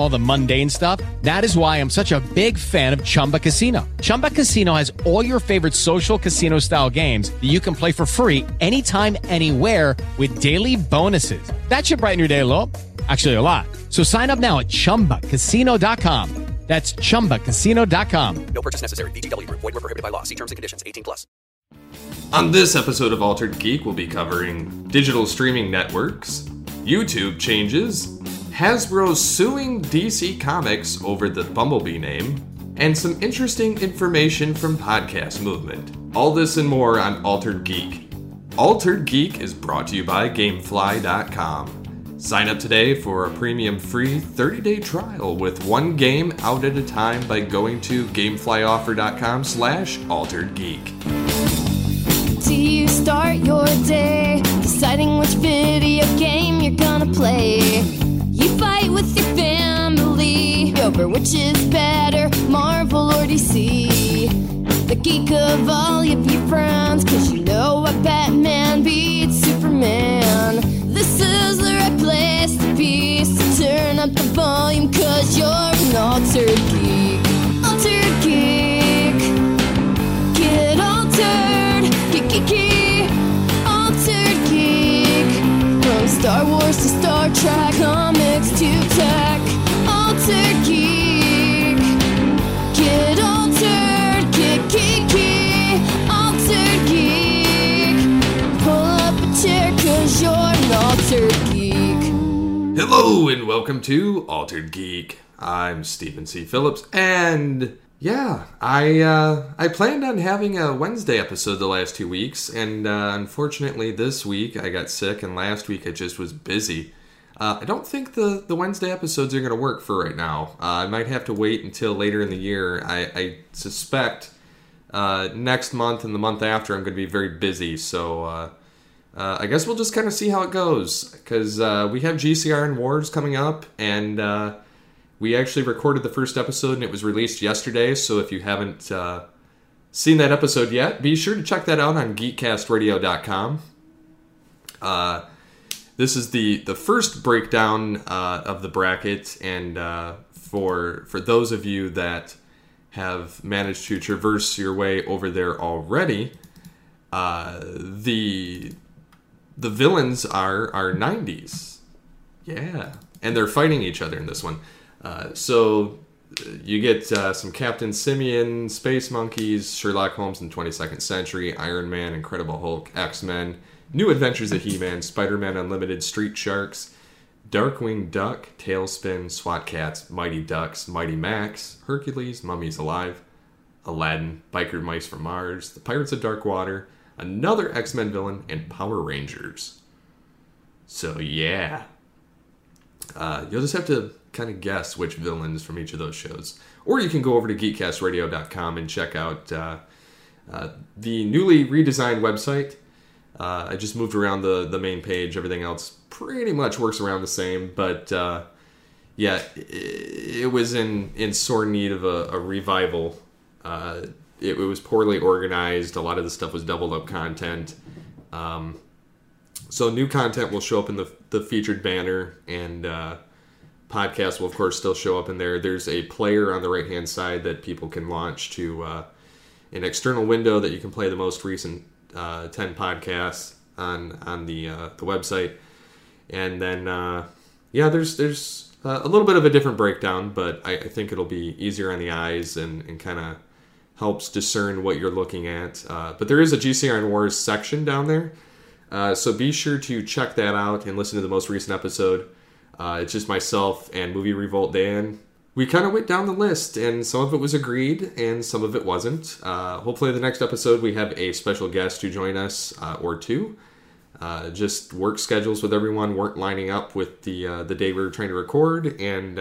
all the mundane stuff. That is why I'm such a big fan of Chumba Casino. Chumba Casino has all your favorite social casino style games that you can play for free anytime, anywhere with daily bonuses. That should brighten your day a little. Actually, a lot. So sign up now at chumbacasino.com. That's chumbacasino.com. No purchase necessary. VGW Group. Void were prohibited by law. See terms and conditions. 18 plus. On this episode of Altered Geek, we'll be covering digital streaming networks, YouTube changes, Hasbro suing DC Comics over the Bumblebee name, and some interesting information from Podcast Movement. All this and more on Altered Geek. Altered Geek is brought to you by Gamefly.com. Sign up today for a premium free 30-day trial with one game out at a time by going to gameflyoffer.com slash altered geek. Do you start your day deciding which video game you're gonna play? You fight with your family over which is better, Marvel or DC. The geek of all of your friends, cause you know what Batman beats Superman. This is the right place to be, so turn up the volume, cause you're an altered geek. Altered geek. Get altered, geek, geek, geek. Altered geek. From Star Wars to Star Trek, Hello and welcome to Altered Geek. I'm Stephen C. Phillips, and yeah, I uh, I planned on having a Wednesday episode the last two weeks, and uh, unfortunately this week I got sick, and last week I just was busy. Uh, I don't think the, the Wednesday episodes are going to work for right now. Uh, I might have to wait until later in the year. I, I suspect uh, next month and the month after I'm going to be very busy, so uh, I guess we'll just kind of see how it goes because uh, we have GCR and Wars coming up, and uh, we actually recorded the first episode and it was released yesterday. So if you haven't uh, seen that episode yet, be sure to check that out on GeekCastRadio.com. Uh, this is the the first breakdown uh, of the bracket, and uh, for for those of you that have managed to traverse your way over there already, the the villains are are 90s yeah. And they're fighting each other in this one. Uh, so uh, you get uh, some captain simian space monkeys sherlock holmes in 22nd century iron man incredible hulk x-men new adventures of he-man spider-man unlimited street sharks darkwing duck tailspin swat cats mighty ducks mighty max hercules mummies alive Aladdin, Biker Mice from Mars, The Pirates of Dark Water, another X Men villain, and Power Rangers. So, yeah. Uh, you'll just have to kind of guess which villains from each of those shows. Or you can go over to geekcastradio.com and check out uh, uh, the newly redesigned website. Uh, I just moved around the, the main page. Everything else pretty much works around the same, but uh, yeah, it, it was in, in sore need of a, a revival uh, it, it was poorly organized. A lot of the stuff was doubled up content. Um, so new content will show up in the, the featured banner, and uh, podcasts will of course still show up in there. There's a player on the right hand side that people can launch to uh, an external window that you can play the most recent uh, ten podcasts on on the uh, the website, and then uh, yeah, there's there's uh, a little bit of a different breakdown, but I, I think it'll be easier on the eyes and, and kind of helps discern what you're looking at. Uh, but there is a GCR and Wars section down there. Uh, so be sure to check that out and listen to the most recent episode. Uh, it's just myself and Movie Revolt Dan we kind of went down the list, and some of it was agreed, and some of it wasn't. Uh, hopefully, the next episode we have a special guest to join us, uh, or two. Uh, just work schedules with everyone weren't lining up with the the day we were trying to record, and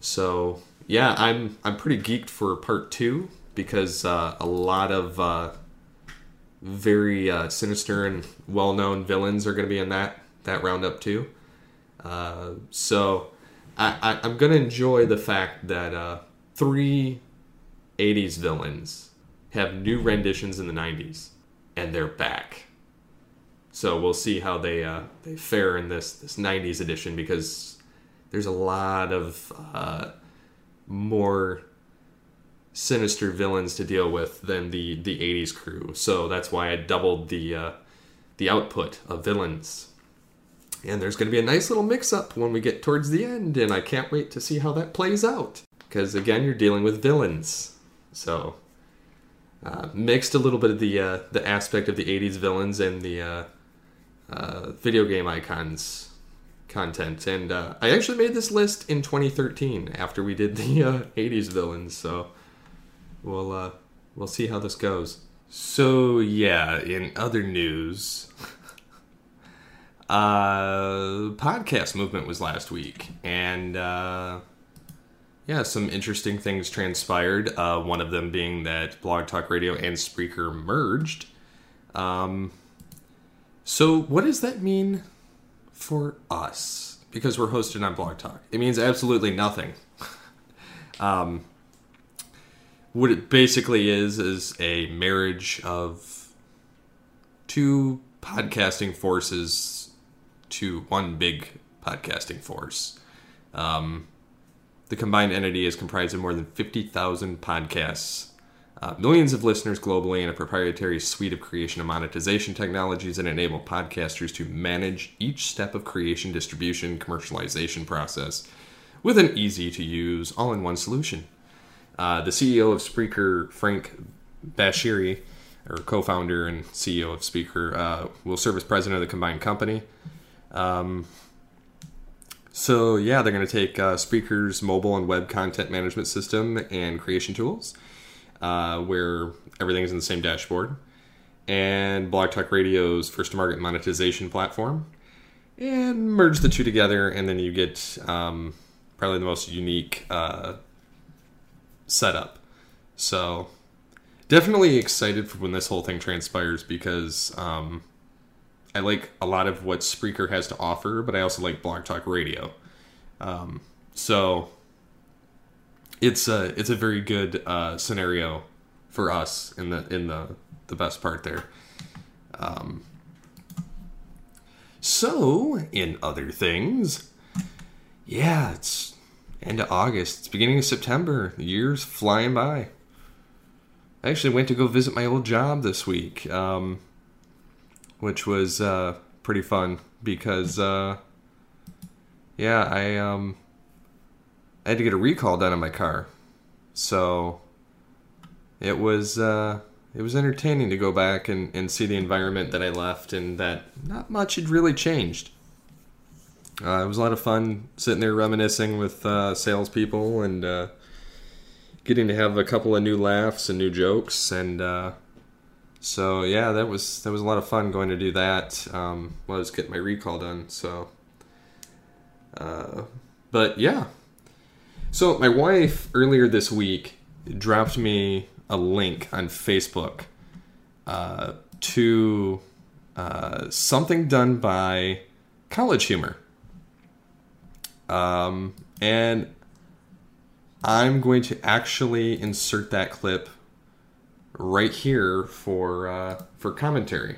so yeah, I'm I'm pretty geeked for part two because uh, a lot of uh, very uh, sinister and well known villains are going to be in that that roundup too. Uh, so I, I, I'm going to enjoy the fact that uh, three 80s villains have new renditions in the 90s, and they're back. So we'll see how they uh, they fare in this this 90s edition because there's a lot of more sinister villains to deal with than the the 80s crew. So that's why I doubled the uh, the output of villains. And there's going to be a nice little mix up when we get towards the end, and I can't wait to see how that plays out. Because again, you're dealing with villains, so uh, mixed a little bit of the uh, the aspect of the '80s villains and the uh, uh, video game icons content. And uh, I actually made this list in 2013 after we did the uh, 80s villains, so we'll uh, we'll see how this goes. So yeah, in other news, uh, podcast movement was last week, and uh, yeah, some interesting things transpired. Uh, one of them being that Blog Talk Radio and Spreaker merged. Um, so what does that mean for us? Because we're hosted on Blog Talk, it means absolutely nothing. um, what it basically is is a marriage of two podcasting forces to one big podcasting force. Um, the combined entity is comprised of more than 50,000 podcasts, uh, millions of listeners globally, and a proprietary suite of creation and monetization technologies that enable podcasters to manage each step of creation, distribution, commercialization process with an easy to use, all in one solution. Uh, the CEO of Spreaker, Frank Baschieri, or co-founder and CEO of Spreaker, uh, will serve as president of the combined company. Um, so yeah, they're going to take uh, Spreaker's mobile and web content management system and creation tools, uh, where everything is in the same dashboard, and Blog Talk Radio's first-to-market monetization platform, and merge the two together, and then you get um, probably the most unique uh, setup. So definitely excited for when this whole thing transpires because um, I like a lot of what Spreaker has to offer, but I also like Blog Talk Radio. Um, so it's a it's a very good uh, scenario for us in the in the the best part there. Um, so in other things, yeah, it's end of August. It's beginning of September. The year's flying by. I actually went to go visit my old job this week, um, which was uh, pretty fun because, uh, yeah, I um, I had to get a recall done on my car, so it was uh, it was entertaining to go back and, and see the environment that I left and that not much had really changed. Uh, it was a lot of fun sitting there reminiscing with uh, salespeople and uh, getting to have a couple of new laughs and new jokes. And uh, so, yeah, that was that was a lot of fun going to do that um, while I was getting my recall done. So, uh, but yeah. So my wife earlier this week dropped me a link on Facebook uh, to something done by College Humor. Um, and I'm going to actually insert that clip right here for uh, for commentary.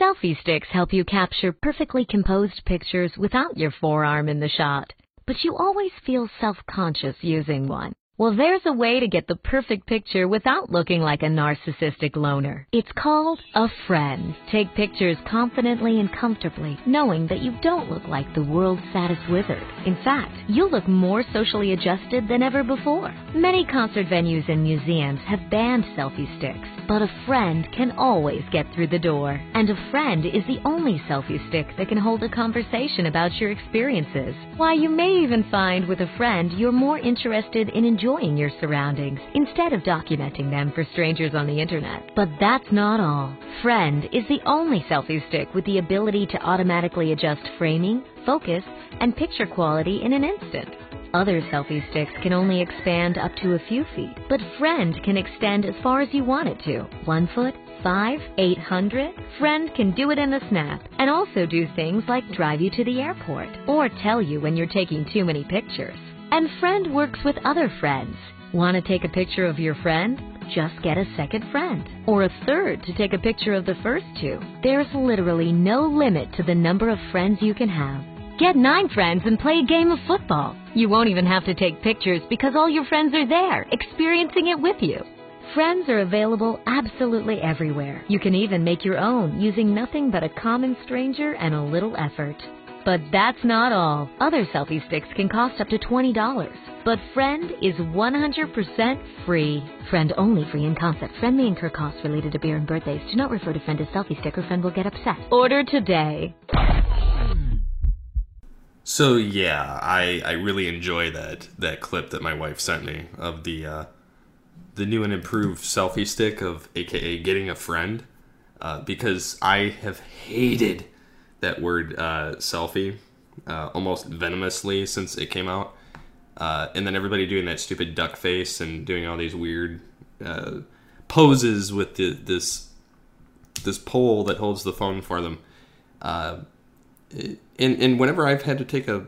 Selfie sticks help you capture perfectly composed pictures without your forearm in the shot, but you always feel self-conscious using one. Well, there's a way to get the perfect picture without looking like a narcissistic loner. It's called a friend. Take pictures confidently and comfortably, knowing that you don't look like the world's saddest wizard. In fact, you'll look more socially adjusted than ever before. Many concert venues and museums have banned selfie sticks, but a friend can always get through the door. And a friend is the only selfie stick that can hold a conversation about your experiences. Why, you may even find with a friend you're more interested in enjoying your surroundings instead of documenting them for strangers on the internet. But that's not all. Friend is the only selfie stick with the ability to automatically adjust framing, focus, and picture quality in an instant. Other selfie sticks can only expand up to a few feet, but Friend can extend as far as you want it to. One foot, five, eight hundred? Friend can do it in a snap and also do things like drive you to the airport or tell you when you're taking too many pictures. And Friend works with other friends. Want to take a picture of your friend? Just get a second friend or a third to take a picture of the first two. There's literally no limit to the number of friends you can have. Get nine friends and play a game of football. You won't even have to take pictures because all your friends are there, experiencing it with you. Friends are available absolutely everywhere. You can even make your own using nothing but a common stranger and a little effort. But that's not all. Other selfie sticks can cost up to $20. But Friend is 100% free. Friend only free in concept. Friend may incur costs related to beer and birthdays. Do not refer to Friend as selfie stick or Friend will get upset. Order today. So yeah, I I really enjoy that that clip that my wife sent me of the uh, the new and improved selfie stick of AKA getting a friend, uh, because I have hated that word uh, selfie uh, almost venomously since it came out, uh, and then everybody doing that stupid duck face and doing all these weird uh, poses with the, this this pole that holds the phone for them. Uh, and and whenever I've had to take a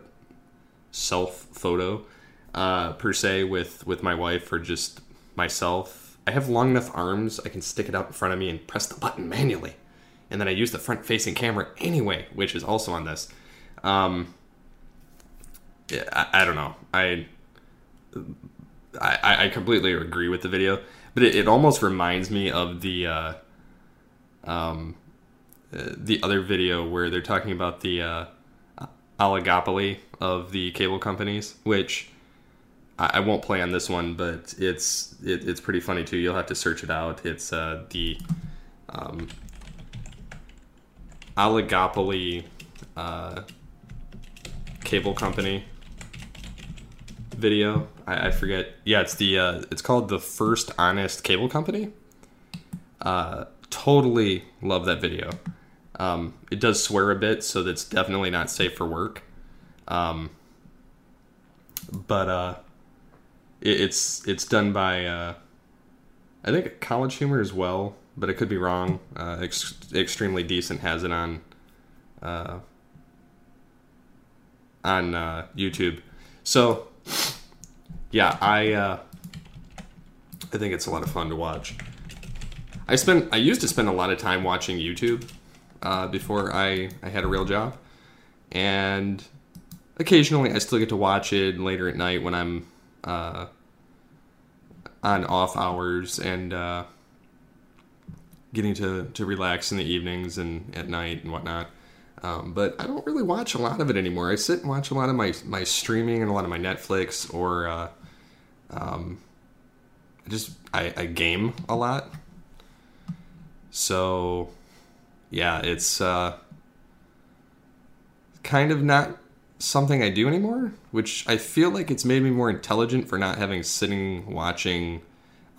self photo, uh, per se, with with my wife or just myself, I have long enough arms I can stick it out in front of me and press the button manually, and then I use the front facing camera anyway, which is also on this. Um, yeah, I, I don't know. I, I I completely agree with the video, but it, it almost reminds me of the. Uh, um, the other video where they're talking about the uh, oligopoly of the cable companies, which I, I won't play on this one, but it's it, it's pretty funny too. You'll have to search it out. It's uh, the um, oligopoly uh, cable company video. I, I forget. Yeah, it's the uh, it's called the First Honest Cable Company. Uh, totally love that video. Um, it does swear a bit, so that's definitely not safe for work. Um, but uh, it, it's it's done by uh, I think College Humor as well, but it could be wrong. Uh, ex- extremely decent has it on uh, on uh, YouTube. So yeah, I uh, I think it's a lot of fun to watch. I spent I used to spend a lot of time watching YouTube uh, before I, I had a real job. And occasionally I still get to watch it later at night when I'm uh, on off hours and uh, getting to, to relax in the evenings and at night and whatnot. Um, but I don't really watch a lot of it anymore. I sit and watch a lot of my, my streaming and a lot of my Netflix or uh, um, just I, I game a lot. So yeah, it's uh, kind of not something I do anymore, which I feel like it's made me more intelligent for not having sitting watching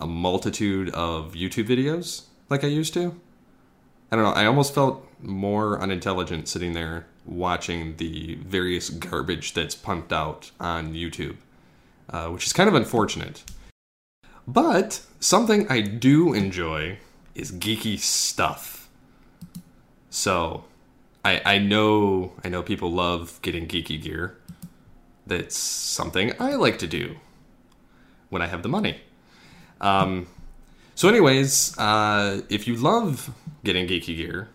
a multitude of YouTube videos like I used to. I don't know, I almost felt more unintelligent sitting there watching the various garbage that's pumped out on YouTube, uh, which is kind of unfortunate. But something I do enjoy is geeky stuff. So, I I know I know people love getting geeky gear. That's something I like to do when I have the money. Um, so, anyways, uh, if you love getting geeky gear,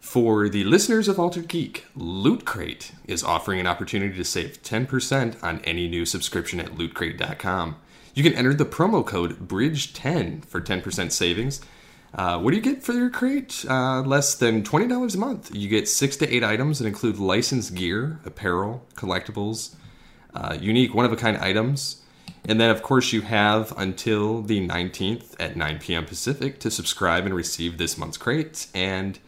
for the listeners of Altered Geek, Loot Crate is offering an opportunity to save 10% on any new subscription at lootcrate.com. You can enter the promo code BRIDGE10 for 10% savings. Uh, what do you get for your crate? Uh, less than $20 a month. You get six to eight items that include licensed gear, apparel, collectibles, uh, unique one of a kind items. And then, of course, you have until the 19th at 9 p.m. Pacific to subscribe and receive this month's crate. And,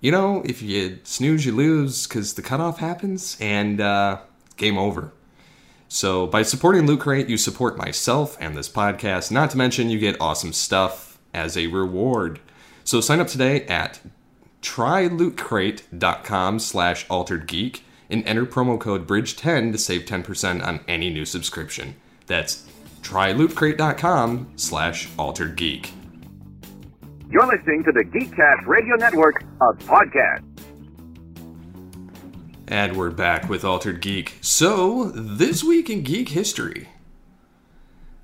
you know, if you snooze, you lose because the cutoff happens and uh, game over. So, by supporting Loot Crate, you support myself and this podcast. Not to mention, you get awesome stuff as a reward. So sign up today at trylootcrate.com slash alteredgeek and enter promo code BRIDGE10 to save 10% on any new subscription. That's trylootcrate.com slash alteredgeek. You're listening to the Geekcast Radio Network of podcasts. And we're back with Altered Geek. So, this week in geek history,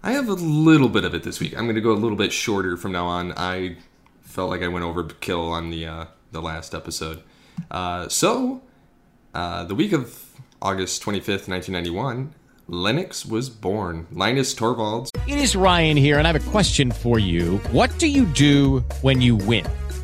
I have a little bit of it this week. I'm going to go a little bit shorter from now on. I felt like I went overkill on the uh, the last episode. Uh, so, uh, the week of August 25th, 1991, Linux was born. Linus Torvalds. It is Ryan here, and I have a question for you. What do you do when you win?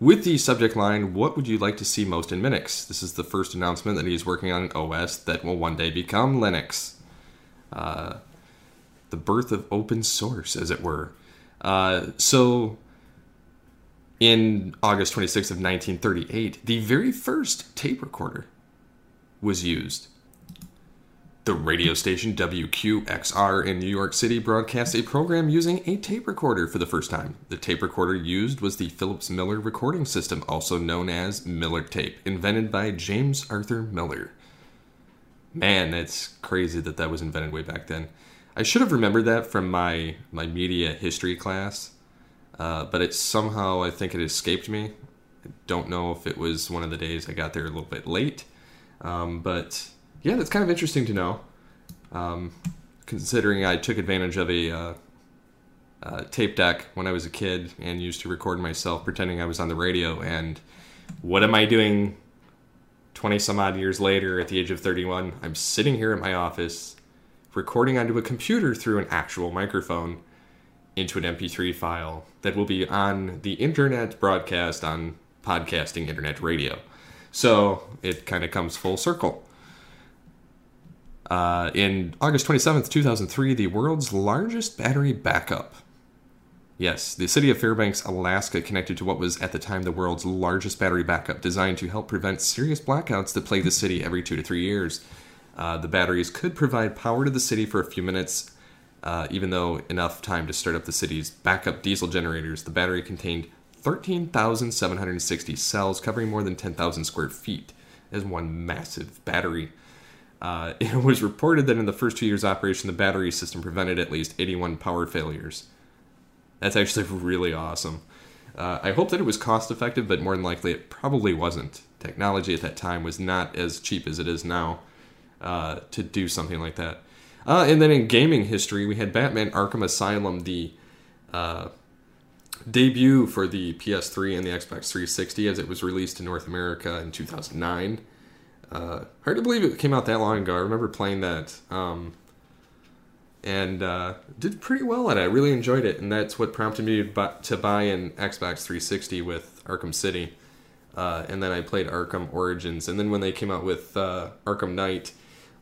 with the subject line, What would you like to see most in Minix? This is the first announcement that he's working on an OS that will one day become Linux. Uh, the birth of open source, as it were. Uh, so, in August 26th of 1938, the very first tape recorder was used. The radio station WQXR in New York City broadcast a program using a tape recorder for the first time. The tape recorder used was the Philips Miller recording system, also known as Miller tape, invented by James Arthur Miller. Man, that's crazy that that was invented way back then. I should have remembered that from my my media history class, uh, but it somehow I think it escaped me. I don't know if it was one of the days I got there a little bit late, um, but yeah, that's kind of interesting to know. Um, considering I took advantage of a uh, uh, tape deck when I was a kid and used to record myself pretending I was on the radio. And what am I doing 20 some odd years later at the age of 31? I'm sitting here at my office recording onto a computer through an actual microphone into an MP3 file that will be on the internet broadcast on podcasting internet radio. So it kind of comes full circle. Uh, in August 27th, 2003, the world's largest battery backup. Yes, the city of Fairbanks, Alaska, connected to what was at the time the world's largest battery backup, designed to help prevent serious blackouts that plague the city every two to three years. Uh, the batteries could provide power to the city for a few minutes, uh, even though enough time to start up the city's backup diesel generators. The battery contained 13,760 cells covering more than 10,000 square feet as one massive battery. Uh, it was reported that in the first two years of operation, the battery system prevented at least 81 power failures. That's actually really awesome. Uh, I hope that it was cost effective, but more than likely it probably wasn't. Technology at that time was not as cheap as it is now uh, to do something like that. Uh, and then in gaming history, we had Batman Arkham Asylum, the uh, debut for the PS3 and the Xbox 360 as it was released in North America in 2009. Uh, hard to believe it came out that long ago. I remember playing that um, and uh, did pretty well at it. I really enjoyed it, and that's what prompted me to buy, an Xbox 360 with Arkham City. Uh, and then I played Arkham Origins, and then when they came out with uh, Arkham Knight,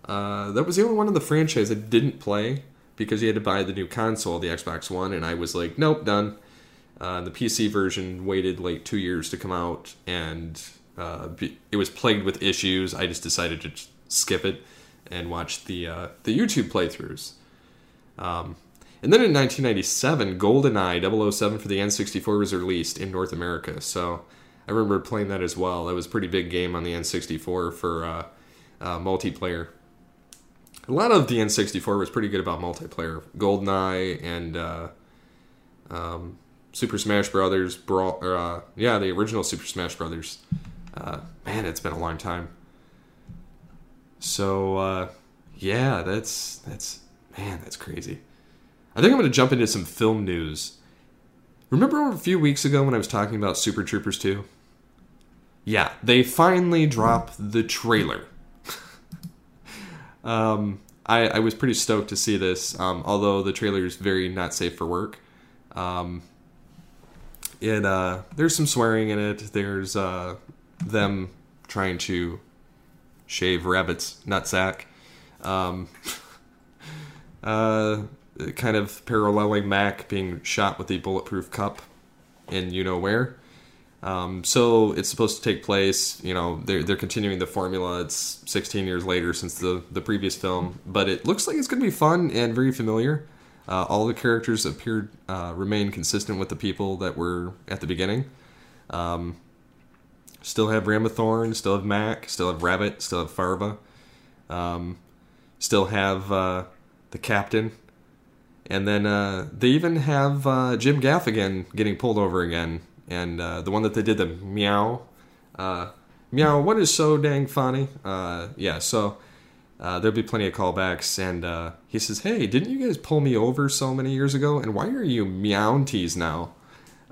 uh, that was the only one in the franchise I didn't play because you had to buy the new console, the Xbox One, and I was like, nope, done. Uh, the PC version waited like two years to come out, and uh, it was plagued with issues. I just decided to skip it and watch the uh, the YouTube playthroughs. Um, and then in 1997, GoldenEye 007 for the N64 was released in North America. So I remember playing that as well. That was a pretty big game on the N64 for uh, uh, multiplayer. a lot of the N64 was pretty good about multiplayer. GoldenEye and uh, um, Super Smash Brothers, Brawl, or, yeah, the original Super Smash Brothers. Uh, man, it's been a long time. So uh, yeah, that's that's man, that's crazy. I think I'm to jump into some film news. Remember a few weeks ago when I was talking about Super Troopers 2? Yeah, they finally drop the trailer. um, I, I was pretty stoked to see this, um, although the trailer is very not safe for work. Um, it uh, there's some swearing in it. There's uh, them trying to shave rabbit's nutsack. Um, uh, kind of paralleling Mac being shot with the bulletproof cup in you know where. Um, so it's supposed to take place. You know, they're they're continuing the formula. It's 16 years later since the the previous film, but it looks like it's going to be fun and very familiar. Uh, all the characters appeared uh, remain consistent with the people that were at the beginning. Um, still have Ramathorn, still have Mac, still have Rabbit, still have Farva, um, still have uh, the captain, and then uh, they even have uh, Jim Gaffigan getting pulled over again, and uh, the one that they did the meow, uh, meow. What is so dang funny? Uh, yeah, so there'll be plenty of callbacks, and he says, "Hey, didn't you guys pull me over so many years ago? And why are you meownties now?"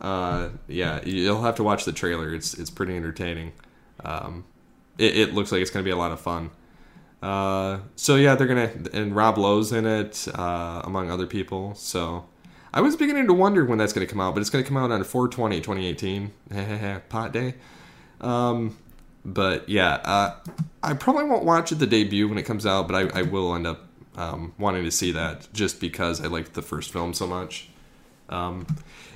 Uh, yeah, you'll have to watch the trailer. It's it's pretty entertaining. Um, it, it looks like it's going to be a lot of fun. Uh, so yeah, they're gonna and Rob Lowe's in it, uh, among other people. So I was beginning to wonder when that's gonna come out, but it's gonna come out on 420 2018, pot day. Um, but yeah, uh, I probably won't watch the debut when it comes out, but I, I will end up um, wanting to see that just because I liked the first film so much. Um,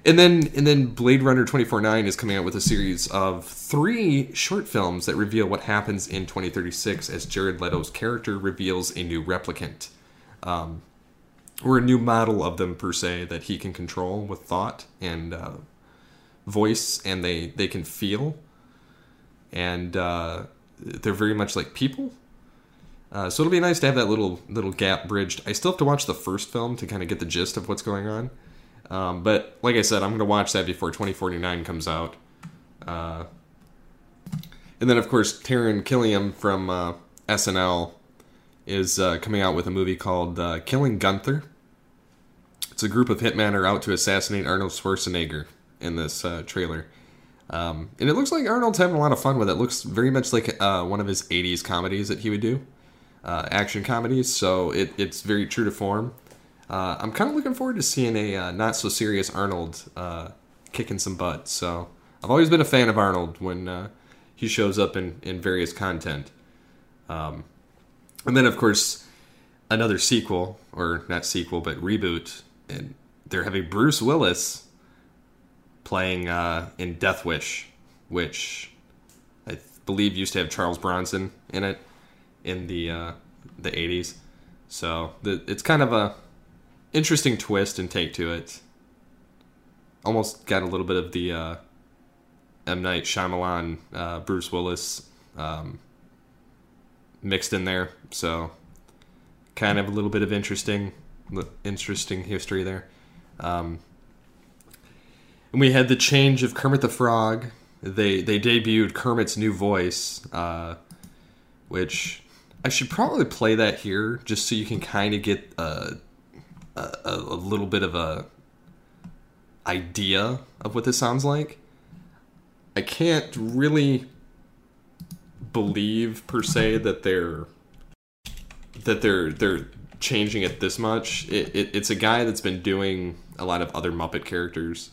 and then and then Blade Runner 2049 is coming out with a series of three short films that reveal what happens in 2036 as Jared Leto's character reveals a new replicant. Um, or a new model of them per se that he can control with thought and uh, voice and they, they can feel. And uh, they're very much like people. Uh, so it'll be nice to have that little little gap bridged. I still have to watch the first film to kind of get the gist of what's going on um, but like I said, I'm going to watch that before 2049 comes out. Uh, and then, of course, Taran Killam from uh, SNL is uh, coming out with a movie called uh, Killing Gunther. It's a group of hitmen are out to assassinate Arnold Schwarzenegger in this uh, trailer. Um, and it looks like Arnold's having a lot of fun with it. it looks very much like uh, one of his 80s comedies that he would do, action comedies. So it, it's very true to form. Uh, I'm kind of looking forward to seeing a uh, not so serious Arnold uh, kicking some butt. So I've always been a fan of Arnold when uh, he shows up in, in various content. Um, and then, of course, another sequel, or not sequel, but reboot. And they're having Bruce Willis playing uh, in Death Wish, which I believe used to have Charles Bronson in it in the uh, the 80s. So the, it's kind of a interesting twist and take to it. Almost got a little bit of the uh, M Night Shyamalan, uh, Bruce Willis um, mixed in there, so kind of a little bit of interesting, interesting history there. Um, and we had the change of Kermit the Frog. They they debuted Kermit's new voice, uh, which I should probably play that here just so you can kind of get a a, a little bit of a idea of what this sounds like. I can't really believe per se that they're that they're they're changing it this much. It, it, it's a guy that's been doing a lot of other Muppet characters,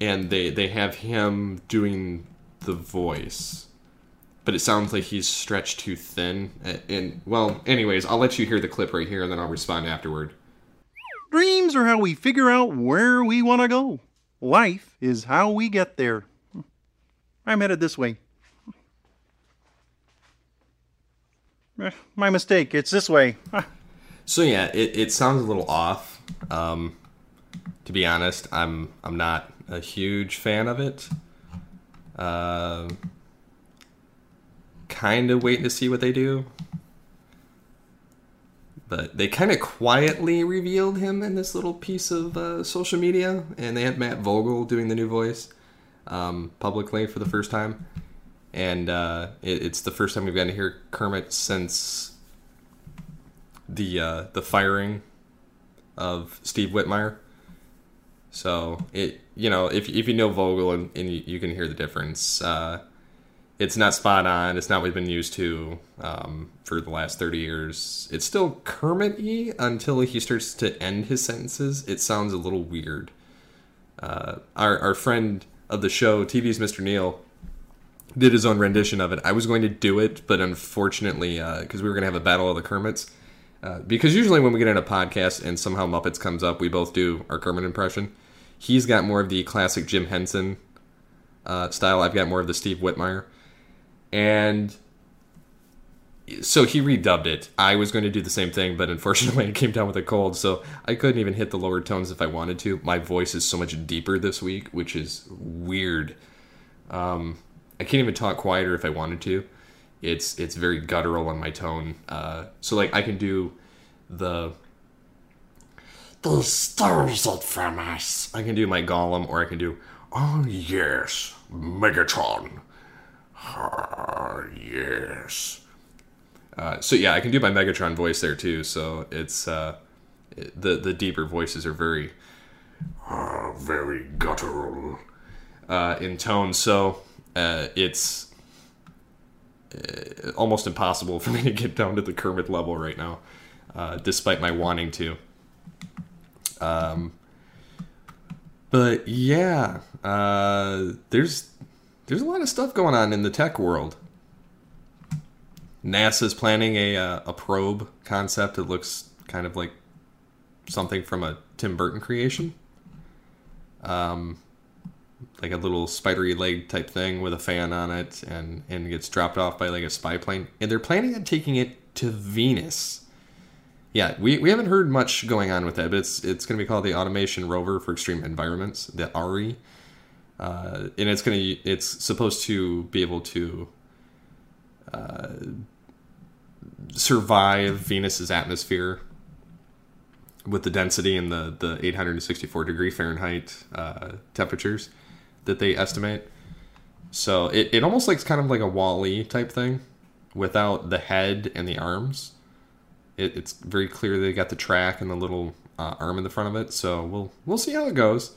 and they they have him doing the voice, but it sounds like he's stretched too thin. And, and well, anyways, I'll let you hear the clip right here, and then I'll respond afterward. Dreams are how we figure out where we want to go. Life is how we get there. I'm headed this way. My mistake. It's this way. So yeah, it, it sounds a little off. Um, to be honest, I'm I'm not a huge fan of it. Uh, kind of waiting to see what they do. But they kind of quietly revealed him in this little piece of uh, social media, and they had Matt Vogel doing the new voice um, publicly for the first time, and uh, it, it's the first time we've gotten to hear Kermit since the uh, the firing of Steve Whitmire. So it you know if if you know Vogel and, and you, you can hear the difference. Uh, it's not spot on. It's not what we've been used to um, for the last 30 years. It's still Kermit y until he starts to end his sentences. It sounds a little weird. Uh, our, our friend of the show, TV's Mr. Neil, did his own rendition of it. I was going to do it, but unfortunately, because we were going to have a battle of the Kermits. Uh, because usually when we get in a podcast and somehow Muppets comes up, we both do our Kermit impression. He's got more of the classic Jim Henson uh, style. I've got more of the Steve Whitmire and so he redubbed it. I was going to do the same thing, but unfortunately, it came down with a cold, so I couldn't even hit the lower tones if I wanted to. My voice is so much deeper this week, which is weird. Um, I can't even talk quieter if I wanted to. It's it's very guttural on my tone. Uh, so like I can do the the stars at from us. I can do my Gollum, or I can do oh yes, Megatron. Yes. Uh, so yeah, I can do my Megatron voice there too. So it's uh, the the deeper voices are very, uh, very guttural uh, in tone. So uh, it's almost impossible for me to get down to the Kermit level right now, despite my wanting to. Um, but yeah, there's there's a lot of stuff going on in the tech world. NASA's planning a uh, a probe concept that looks kind of like something from a Tim Burton creation. Um, like a little spidery leg type thing with a fan on it, and and gets dropped off by like a spy plane. And they're planning on taking it to Venus. Yeah, we, we haven't heard much going on with that, but it's it's going to be called the Automation Rover for Extreme Environments, the AREE uh, and it's gonna it's supposed to be able to uh, survive Venus's atmosphere with the density and the the 864 degree Fahrenheit uh, temperatures that they estimate. So it, it almost looks kind of like a WALL-E type thing without the head and the arms. It, it's very clear they got the track and the little uh, arm in the front of it. So we'll we'll see how it goes.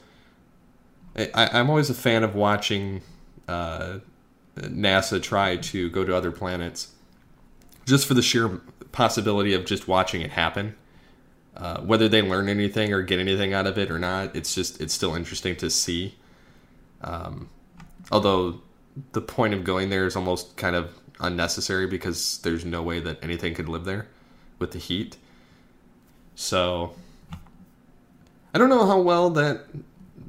I, am always a fan of watching uh, NASA try to go to other planets, just for the sheer possibility of just watching it happen. Uh, whether they learn anything or get anything out of it or not, it's just it's still interesting to see. Um, although the point of going there is almost kind of unnecessary because there's no way that anything could live there with the heat. So I don't know how well that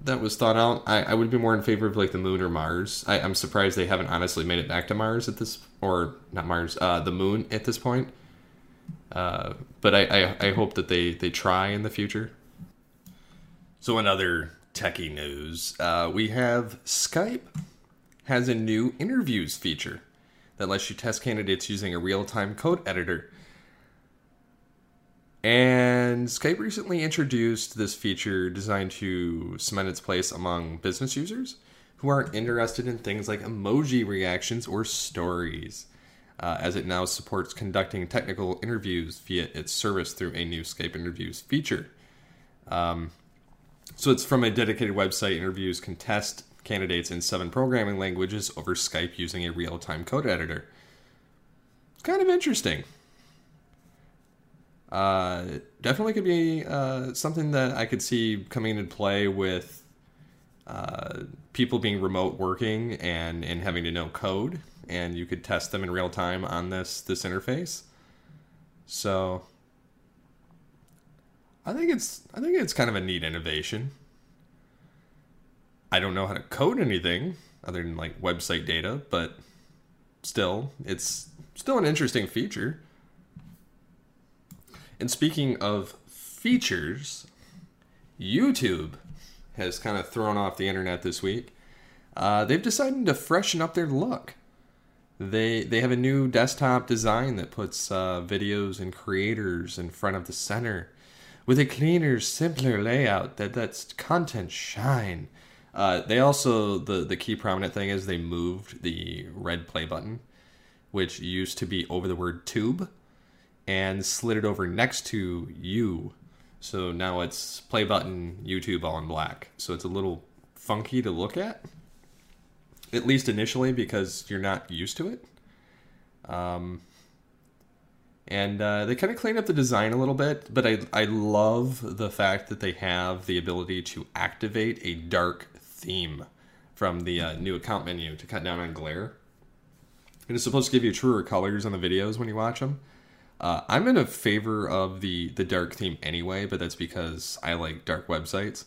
that was thought out. I, I would be more in favor of like the moon or Mars. I, I'm surprised they haven't honestly made it back to Mars at this, or not Mars, uh, the moon at this point. Uh, but I, I, I hope that they, they try in the future. So, in other techie news, uh, we have Skype has a new interviews feature that lets you test candidates using a real time code editor. And Skype recently introduced this feature designed to cement its place among business users who aren't interested in things like emoji reactions or stories, uh, as it now supports conducting technical interviews via its service through a new Skype interviews feature. Um, so it's from a dedicated website. Interviews can test candidates in seven programming languages over Skype using a real time code editor. It's kind of interesting uh, definitely could be uh, something that I could see coming into play with uh, people being remote working and and having to know code, and you could test them in real time on this this interface. So I think it's I think it's kind of a neat innovation. I don't know how to code anything other than like website data, but still, it's still an interesting feature. And speaking of features, YouTube has kind of thrown off the internet this week. Uh, they've decided to freshen up their look. they they have a new desktop design that puts uh, videos and creators in front of the center with a cleaner, simpler layout that lets content shine. Uh, they also the the key prominent thing is they moved the red play button, which used to be over the word tube, and slid it over next to you. So now it's play button YouTube all in black. So it's a little funky to look at at least initially because you're not used to it. Um, and uh, they kind of cleaned up the design a little bit, but I I love the fact that they have the ability to activate a dark theme from the uh, new account menu to cut down on glare. And it's supposed to give you truer colors on the videos when you watch them. Uh, I'm in a favor of the the dark theme anyway, but that's because I like dark websites.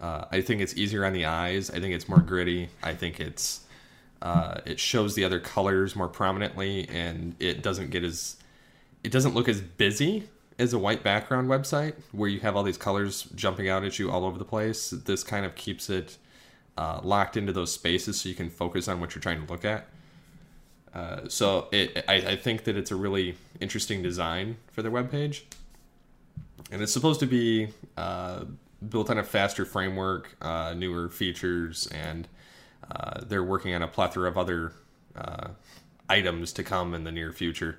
Uh, I think it's easier on the eyes. I think it's more gritty. I think it's uh, it shows the other colors more prominently, and it doesn't get as it doesn't look as busy as a white background website where you have all these colors jumping out at you all over the place. This kind of keeps it uh, locked into those spaces so you can focus on what you're trying to look at. Uh, so it, I, I think that it's a really interesting design for their webpage, and it's supposed to be uh, built on a faster framework, uh, newer features, and uh, they're working on a plethora of other uh, items to come in the near future.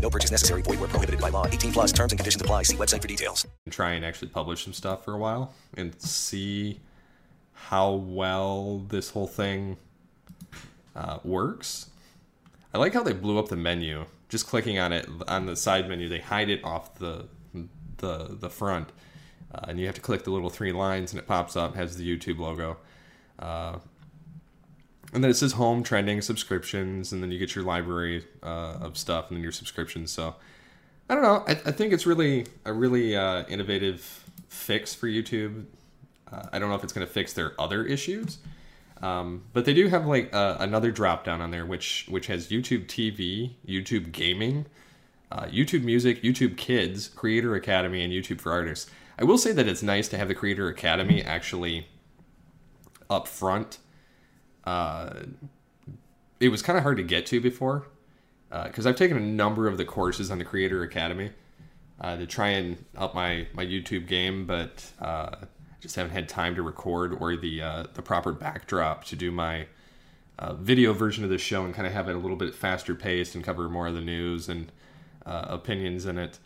No purchase necessary. Void where prohibited by law. 18 plus terms and conditions apply. See website for details. try and actually publish some stuff for a while and see how well this whole thing uh, works. I like how they blew up the menu. Just clicking on it on the side menu, they hide it off the the the front, uh, and you have to click the little three lines, and it pops up, has the YouTube logo, uh, and then it says home, trending, subscriptions, and then you get your library uh, of stuff, and then your subscriptions. So I don't know. I, I think it's really a really uh, innovative fix for YouTube. Uh, I don't know if it's going to fix their other issues, um, but they do have like uh, another drop down on there, which which has YouTube TV, YouTube Gaming, uh, YouTube Music, YouTube Kids, Creator Academy, and YouTube for Artists. I will say that it's nice to have the Creator Academy actually up front. Uh, it was kind of hard to get to before because I've taken a number of the courses on the Creator Academy uh, to try and up my my YouTube game, but uh, I just haven't had time to record or the uh, the proper backdrop to do my uh, video version of the show and kind of have it a little bit faster paced and cover more of the news and uh, opinions in it.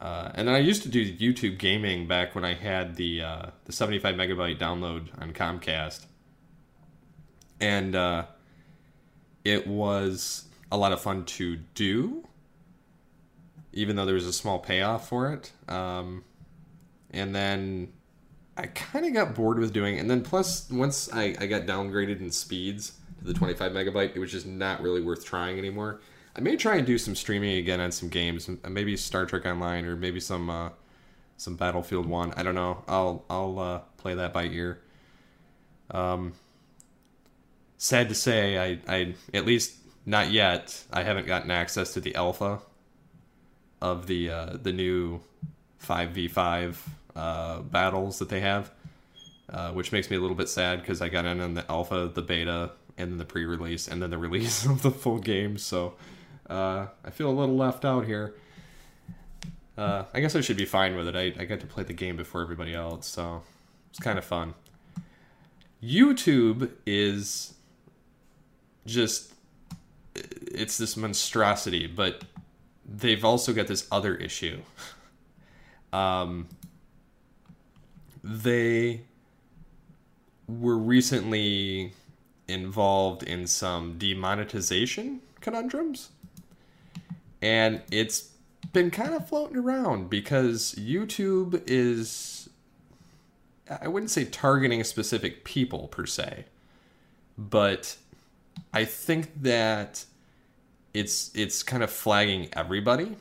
Uh, and then I used to do YouTube gaming back when I had the uh, the 75 megabyte download on Comcast, and uh, it was a lot of fun to do, even though there was a small payoff for it. Um, and then I kind of got bored with doing, it. and then plus once I, I got downgraded in speeds to the 25 megabyte, it was just not really worth trying anymore. I may try and do some streaming again on some games, maybe Star Trek Online or maybe some uh, some Battlefield One. I don't know. I'll I'll uh, play that by ear. Um, sad to say, I I at least not yet. I haven't gotten access to the alpha of the uh, the new five v five uh, battles that they have, uh, which makes me a little bit sad because I got in on the alpha, the beta, and then the pre-release, and then the release of the full game. So uh, I feel a little left out here. Uh, I guess I should be fine with it. I, I got to play the game before everybody else, so it's kind of fun. YouTube is just it's this monstrosity, but they've also got this other issue. Um, they were recently involved in some demonetization conundrums. And it's been kind of floating around because YouTube is, I wouldn't say targeting specific people per se, but I think that it's it's kind of flagging everybody.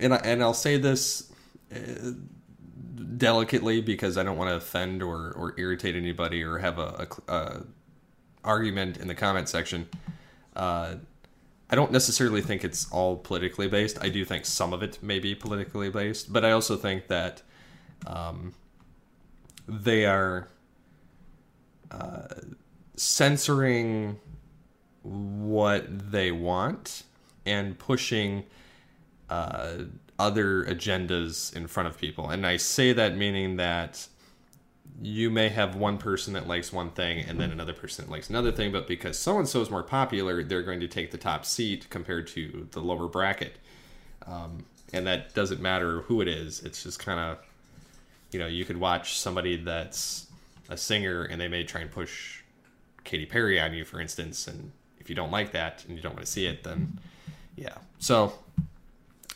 And I, and I'll say this uh, delicately because I don't want to offend or, or irritate anybody or have a, a, a argument in the comment section. Uh, I don't necessarily think it's all politically based. I do think some of it may be politically based, but I also think that um, they are uh, censoring what they want and pushing uh, other agendas in front of people. And I say that meaning that you may have one person that likes one thing and then another person that likes another thing, but because so and so is more popular, they're going to take the top seat compared to the lower bracket. Um, and that doesn't matter who it is. It's just kind of, you know, you could watch somebody that's a singer and they may try and push Katy Perry on you, for instance. And if you don't like that and you don't want to see it, then yeah. So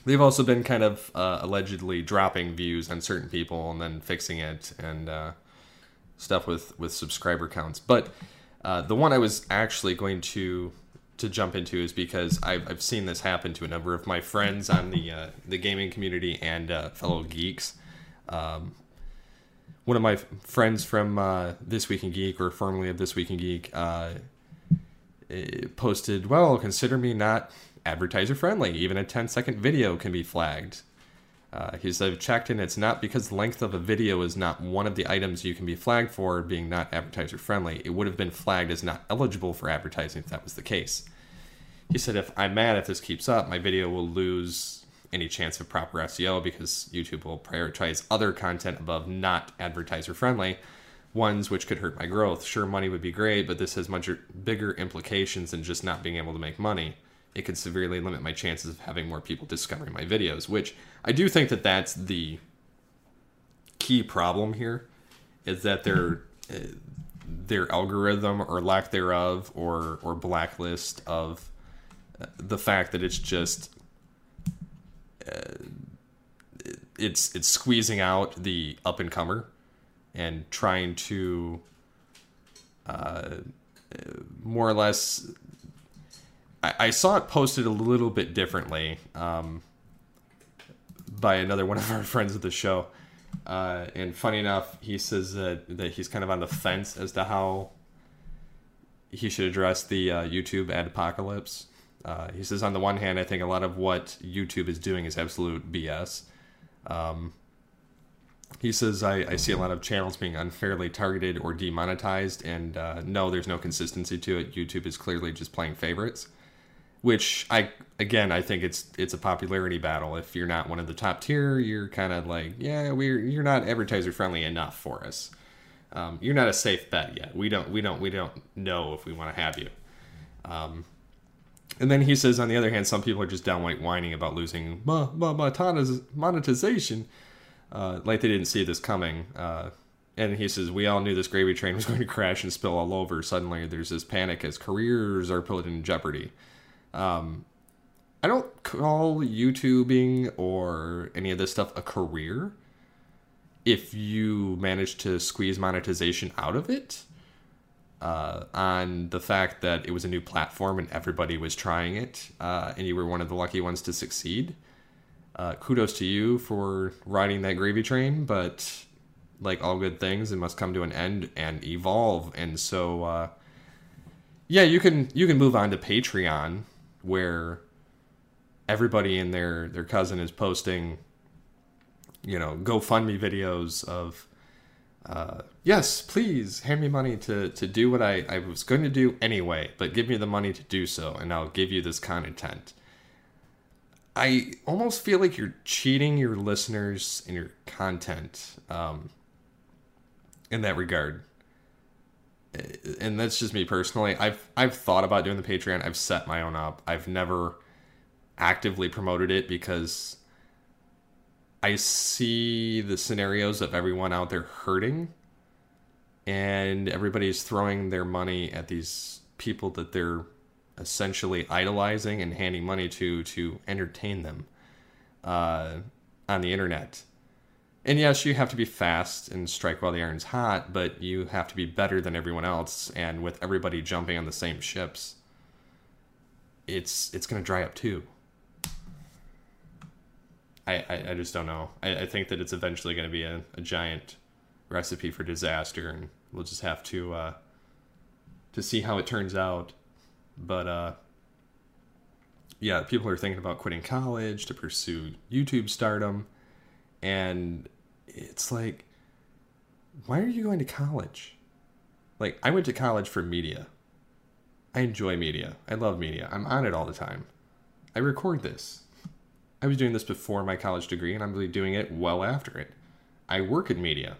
they've also been kind of uh, allegedly dropping views on certain people and then fixing it and uh, stuff with with subscriber counts. But uh, the one I was actually going to to jump into is because I've, I've seen this happen to a number of my friends on the uh, the gaming community and uh, fellow geeks. Um, one of my friends from uh, This Week in Geek, or formerly of This Week in Geek, posted, "Well, consider me not advertiser friendly. Even a 10 second video can be flagged. Uh, he said, I've checked and it's not because the length of a video is not one of the items you can be flagged for being not advertiser friendly. It would have been flagged as not eligible for advertising if that was the case. He said, if I'm mad if this keeps up, my video will lose any chance of proper SEO because YouTube will prioritize other content above not advertiser friendly, ones which could hurt my growth. Sure, money would be great, but this has much bigger implications than just not being able to make money it could severely limit my chances of having more people discovering my videos, which I do think that that's the key problem here is that their uh, their algorithm or lack thereof or or blacklist of uh, the fact that it's just it's it's squeezing out the up and comer and trying to uh, more or less I, I saw it posted a little bit differently um, by another one of our friends of the show. Uh, and funny enough, he says that, that he's kind of on the fence as to how he should address the uh, YouTube ad apocalypse. Uh, he says, on the one hand, I think a lot of what YouTube is doing is absolute BS. Um, he says, I, I see a lot of channels being unfairly targeted or demonetized, and uh, no, there's no consistency to it. YouTube is clearly just playing favorites which I again I think it's it's a popularity battle. If you're not one of the top tier, you're kind of like yeah we're you're not advertiser friendly enough for us. Um, you're not a safe bet yet. We don't we don't we don't know if we want to have you. Um, and then he says on the other hand, some people are just downright whining about losing monetization, uh, like they didn't see this coming. Uh, and he says we all knew this gravy train was going to crash and spill all over. Suddenly, there's this panic as careers are put in jeopardy. Um, I don't call YouTubing or any of this stuff a career if you manage to squeeze monetization out of it uh, on the fact that it was a new platform and everybody was trying it uh, and you were one of the lucky ones to succeed. Uh, kudos to you for riding that gravy train, but like all good things, it must come to an end and evolve. And so, uh, yeah, you can you can move on to Patreon where everybody and their their cousin is posting you know GoFundMe videos of uh, yes, please hand me money to, to do what I, I was going to do anyway, but give me the money to do so, and I'll give you this content. I almost feel like you're cheating your listeners and your content um, in that regard and that's just me personally. I've I've thought about doing the Patreon. I've set my own up. I've never actively promoted it because I see the scenarios of everyone out there hurting and everybody's throwing their money at these people that they're essentially idolizing and handing money to to entertain them uh, on the internet and yes, you have to be fast and strike while the iron's hot, but you have to be better than everyone else. And with everybody jumping on the same ships, it's it's going to dry up too. I, I, I just don't know. I, I think that it's eventually going to be a, a giant recipe for disaster, and we'll just have to uh, to see how it turns out. But uh, yeah, people are thinking about quitting college to pursue YouTube stardom, and it's like, why are you going to college? Like, I went to college for media. I enjoy media. I love media. I'm on it all the time. I record this. I was doing this before my college degree, and I'm really doing it well after it. I work in media.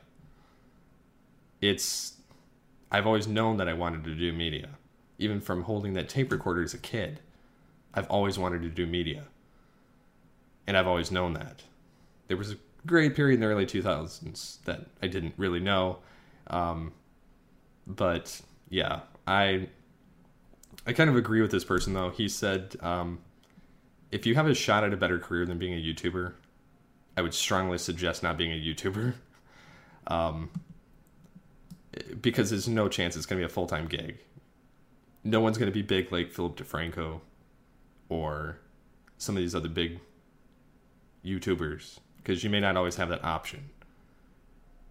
It's. I've always known that I wanted to do media, even from holding that tape recorder as a kid. I've always wanted to do media. And I've always known that. There was a great period in the early 2000s that I didn't really know. Um, but yeah, I I kind of agree with this person though. He said um, if you have a shot at a better career than being a YouTuber, I would strongly suggest not being a YouTuber. Um, because there's no chance it's going to be a full time gig. No one's going to be big like Philip DeFranco or some of these other big YouTubers because you may not always have that option.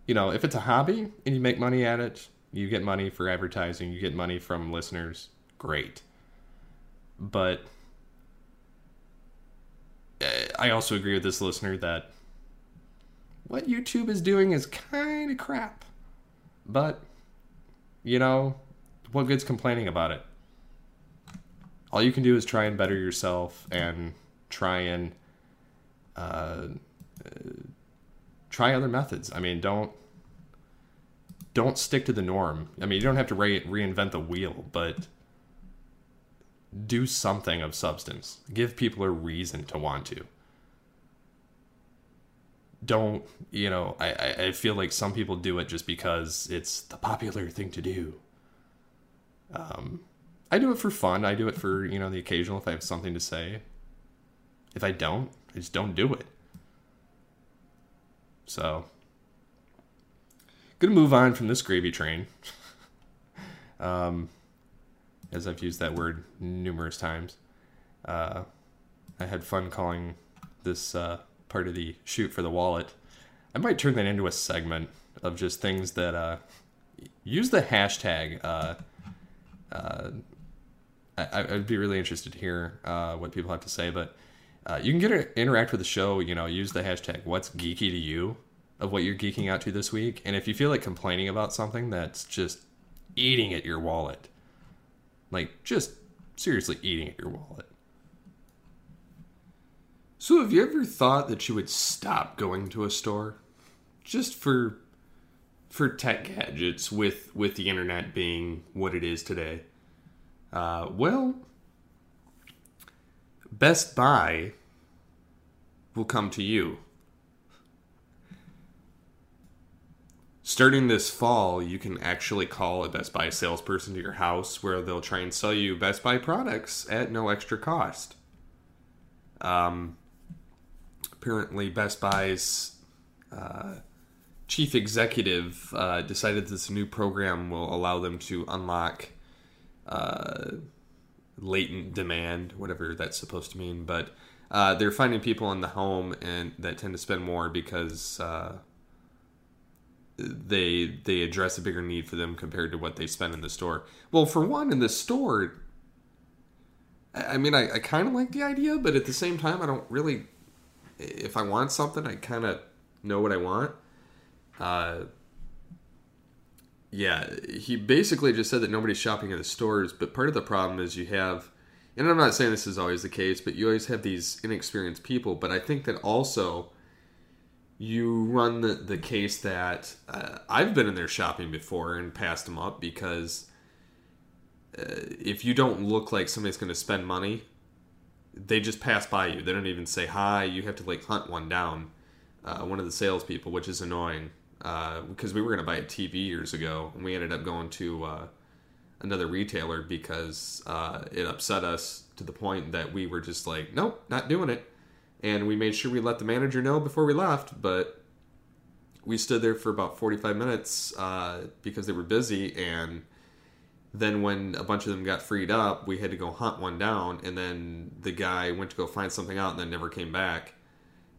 You know, if it's a hobby and you make money at it, you get money for advertising, you get money from listeners, great. But eh, I also agree with this listener that what YouTube is doing is kind of crap. But, you know, what good's complaining about it? All you can do is try and better yourself and try and uh, try other methods. I mean, don't don't stick to the norm. I mean, you don't have to re- reinvent the wheel, but do something of substance. Give people a reason to want to. Don't, you know, I, I feel like some people do it just because it's the popular thing to do. Um, I do it for fun. I do it for, you know, the occasional if I have something to say. If I don't, I just don't do it. So, gonna move on from this gravy train. um, as I've used that word numerous times. Uh, I had fun calling this uh, part of the shoot for the wallet. I might turn that into a segment of just things that uh, use the hashtag. Uh, uh, I, I'd be really interested to hear uh, what people have to say, but uh, you can get a, interact with the show. You know, use the hashtag "What's geeky to you" of what you're geeking out to this week, and if you feel like complaining about something that's just eating at your wallet, like just seriously eating at your wallet. So, have you ever thought that you would stop going to a store just for for tech gadgets with with the internet being what it is today? Uh, well, Best Buy will come to you. Starting this fall, you can actually call a Best Buy salesperson to your house where they'll try and sell you Best Buy products at no extra cost. Um, apparently, Best Buy's uh, chief executive uh, decided this new program will allow them to unlock uh, latent demand, whatever that's supposed to mean. But uh, they're finding people in the home and that tend to spend more because uh, they they address a bigger need for them compared to what they spend in the store. Well, for one, in the store, I mean, I, I kind of like the idea, but at the same time, I don't really. If I want something, I kind of know what I want. Uh, yeah, he basically just said that nobody's shopping in the stores, but part of the problem is you have, and I'm not saying this is always the case, but you always have these inexperienced people. But I think that also you run the, the case that uh, I've been in there shopping before and passed them up because uh, if you don't look like somebody's going to spend money, they just pass by you. They don't even say hi. You have to like hunt one down, uh, one of the salespeople, which is annoying uh, because we were going to buy a TV years ago and we ended up going to uh, another retailer because uh, it upset us to the point that we were just like, nope, not doing it and we made sure we let the manager know before we left but we stood there for about 45 minutes uh, because they were busy and then when a bunch of them got freed up, we had to go hunt one down, and then the guy went to go find something out and then never came back.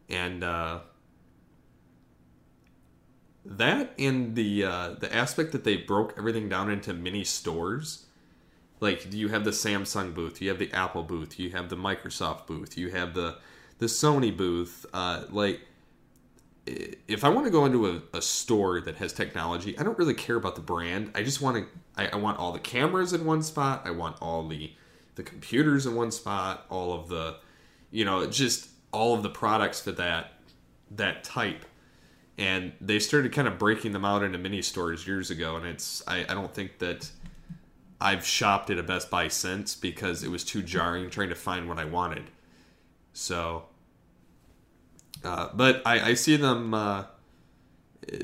And uh, that and the uh, the aspect that they broke everything down into mini stores. Like you have the Samsung booth, you have the Apple booth, you have the Microsoft booth, you have the the Sony booth. Uh, like if I want to go into a, a, store that has technology, I don't really care about the brand. I just want to. I, I, want all the cameras in one spot. I want all the the computers in one spot. All of the, you know, just all of the products for that that type. And they started kind of breaking them out into mini stores years ago, and it's. I, I don't think that I've shopped at a Best Buy since because it was too jarring trying to find what I wanted. So uh, but I, I, see them, uh,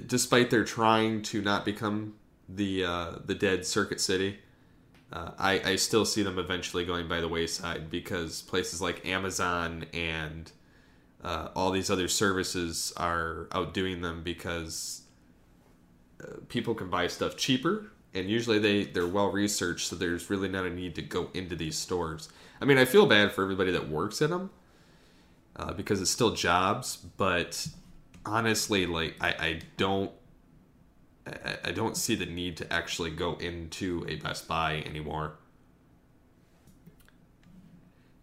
despite their trying to not become the uh, the dead Circuit City, uh, I, I still see them eventually going by the wayside because places like Amazon and uh, all these other services are outdoing them because people can buy stuff cheaper and usually they they're well researched so there's really not a need to go into these stores. I mean i feel bad for everybody that works in them uh, because it's still jobs. But honestly, like I, I don't I, I don't see the need to actually go into a Best Buy anymore.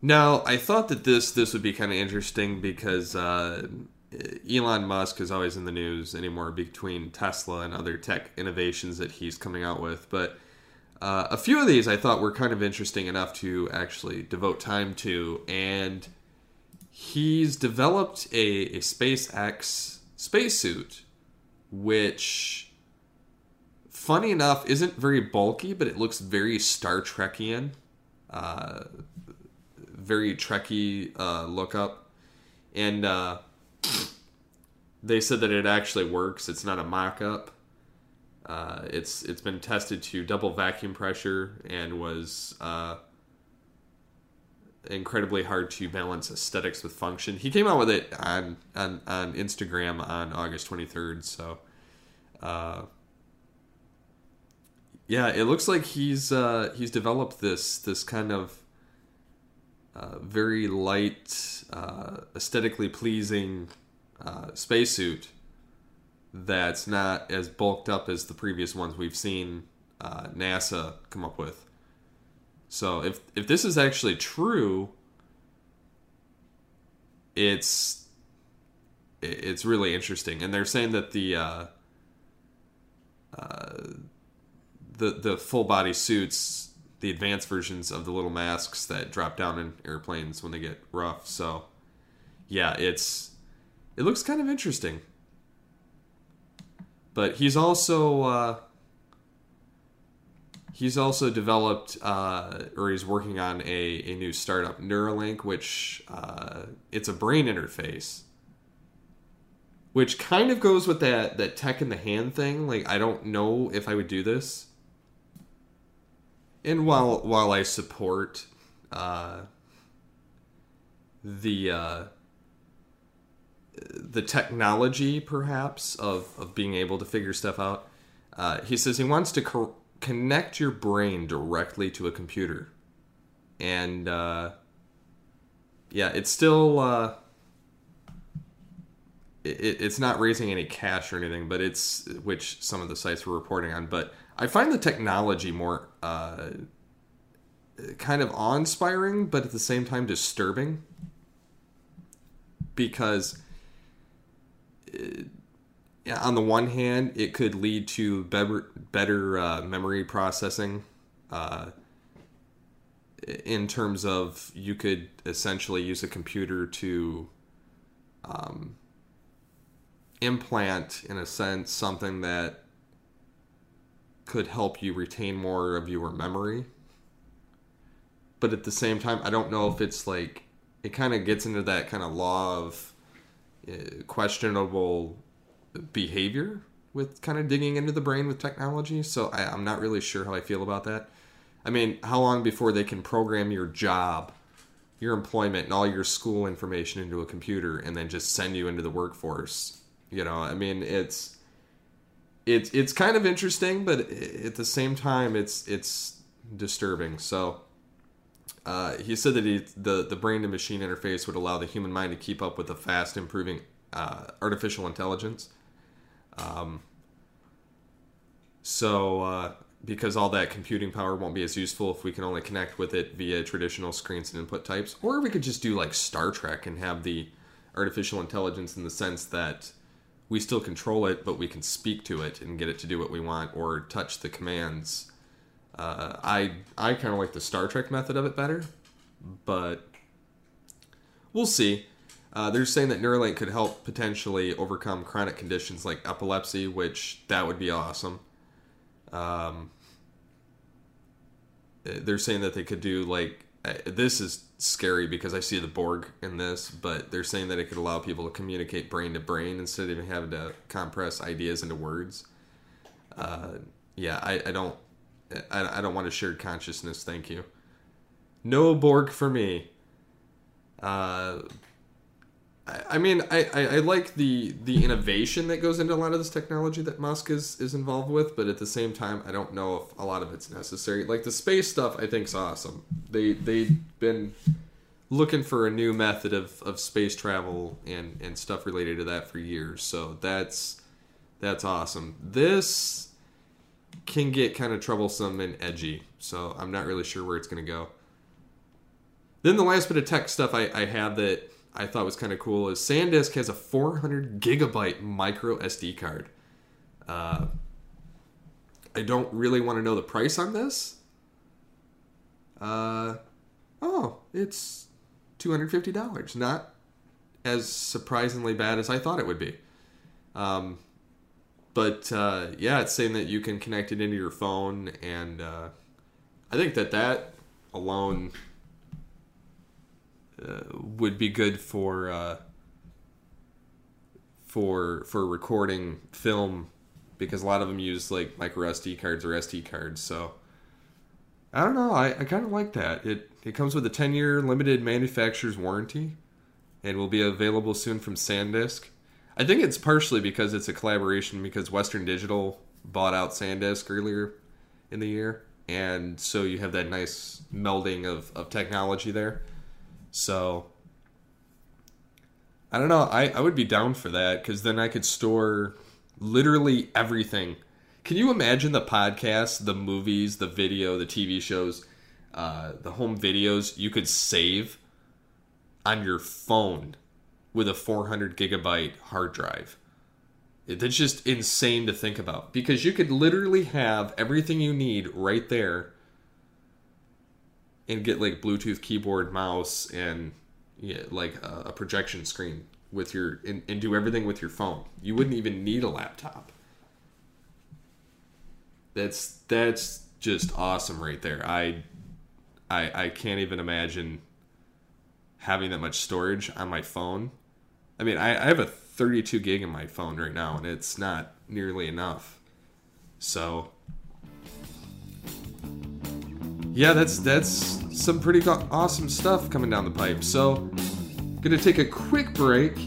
Now, I thought that this this would be kind of interesting because uh, Elon Musk is always in the news anymore between Tesla and other tech innovations that he's coming out with. But uh, a few of these I thought were kind of interesting enough to actually devote time to, and he's developed a, a SpaceX spacesuit, which, funny enough, isn't very bulky, but it looks very Star Trekian. Uh, very Trekkie uh, look up. And uh, they said that it actually works. It's not a mock up. Uh, it's it's been tested to double vacuum pressure and was uh, incredibly hard to balance aesthetics with function. He came out with it on on, on Instagram on August 23rd. So, uh, yeah, it looks like he's uh, he's developed this this kind of uh, very light, uh, aesthetically pleasing uh, spacesuit that's not as bulked up as the previous ones we've seen uh, NASA come up with. So if if this is actually true, it's it's really interesting, and they're saying that the uh, uh, the the full body suits, the advanced versions of the little masks that drop down in airplanes when they get rough. So yeah, it's it looks kind of interesting. But he's also uh, He's also developed, uh, or he's working on a, a new startup, Neuralink, which uh, it's a brain interface, which kind of goes with that that tech in the hand thing. Like, I don't know if I would do this. And while while I support uh, the uh, the technology, perhaps of of being able to figure stuff out, uh, he says he wants to. Cor- connect your brain directly to a computer. And uh, yeah, it's still uh, it, it's not raising any cash or anything, but it's which some of the sites were reporting on. But I find the technology more uh, kind of awe-inspiring, but at the same time disturbing because. It, on the one hand, it could lead to better better uh, memory processing. Uh, in terms of you could essentially use a computer to um, implant, in a sense, something that could help you retain more of your memory. But at the same time, I don't know if it's like it kind of gets into that kind of law of uh, questionable behavior with kind of digging into the brain with technology. So I, I'm not really sure how I feel about that. I mean, how long before they can program your job, your employment, and all your school information into a computer and then just send you into the workforce? You know, I mean, it's it's it's kind of interesting, but at the same time, it's it's disturbing. So uh, he said that he, the the brain to machine interface would allow the human mind to keep up with the fast improving uh, artificial intelligence. Um, so uh, because all that computing power won't be as useful if we can only connect with it via traditional screens and input types, or we could just do like Star Trek and have the artificial intelligence in the sense that we still control it, but we can speak to it and get it to do what we want or touch the commands. Uh, I I kind of like the Star Trek method of it better, but we'll see. Uh, they're saying that Neuralink could help potentially overcome chronic conditions like epilepsy, which that would be awesome. Um, they're saying that they could do like uh, this is scary because I see the Borg in this, but they're saying that it could allow people to communicate brain to brain instead of even having to compress ideas into words. Uh, yeah, I, I don't I, I don't want a shared consciousness. Thank you. No Borg for me. Uh, I mean, I, I, I, like the the innovation that goes into a lot of this technology that Musk is, is involved with, but at the same time, I don't know if a lot of it's necessary. Like the space stuff, I think's awesome. They they've been looking for a new method of, of space travel and, and stuff related to that for years, so that's that's awesome. This can get kind of troublesome and edgy, so I'm not really sure where it's going to go. Then the last bit of tech stuff I, I have that I thought was kind of cool is SanDisk has a 400 gigabyte micro SD card. Uh, I don't really want to know the price on this. Uh, oh, it's $250. Not as surprisingly bad as I thought it would be. Um, but uh, yeah, it's saying that you can connect it into your phone, and uh, I think that that alone uh, would be good for uh, for for recording film because a lot of them use like micro SD cards or SD cards. So I don't know. I, I kind of like that. It it comes with a 10 year limited manufacturer's warranty and will be available soon from SanDisk. I think it's partially because it's a collaboration because Western Digital bought out SanDisk earlier in the year. And so you have that nice melding of, of technology there. So I don't know. I, I would be down for that because then I could store literally everything. Can you imagine the podcasts, the movies, the video, the TV shows, uh, the home videos you could save on your phone with a 400 gigabyte hard drive? That's just insane to think about because you could literally have everything you need right there and get like Bluetooth keyboard, mouse, and yeah, like a, projection screen with your and, and do everything with your phone. You wouldn't even need a laptop. That's that's just awesome right there. I I I can't even imagine having that much storage on my phone. I mean, I, I have a 32 gig in my phone right now, and it's not nearly enough. So yeah, that's that's some pretty awesome stuff coming down the pipe. So, gonna take a quick break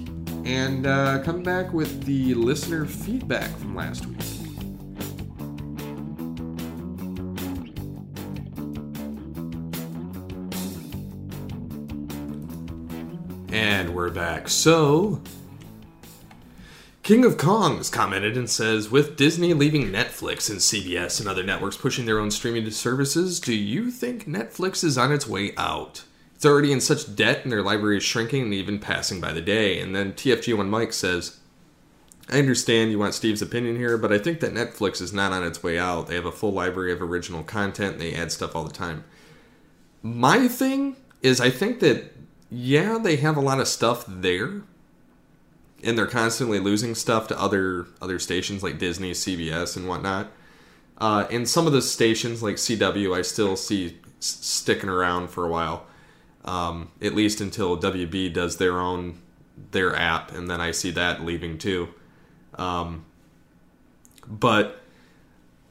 and uh, come back with the listener feedback from last week. And we're back. So, King of Kongs commented and says, with Disney leaving Netflix and CBS and other networks pushing their own streaming services, do you think Netflix is on its way out? It's already in such debt and their library is shrinking and even passing by the day. And then TFG1 Mike says, I understand you want Steve's opinion here, but I think that Netflix is not on its way out. They have a full library of original content, they add stuff all the time. My thing is, I think that, yeah, they have a lot of stuff there, and they're constantly losing stuff to other other stations like Disney, CBS, and whatnot. Uh, and some of the stations like CW, I still see s- sticking around for a while, um, at least until WB does their own their app, and then I see that leaving too. Um, but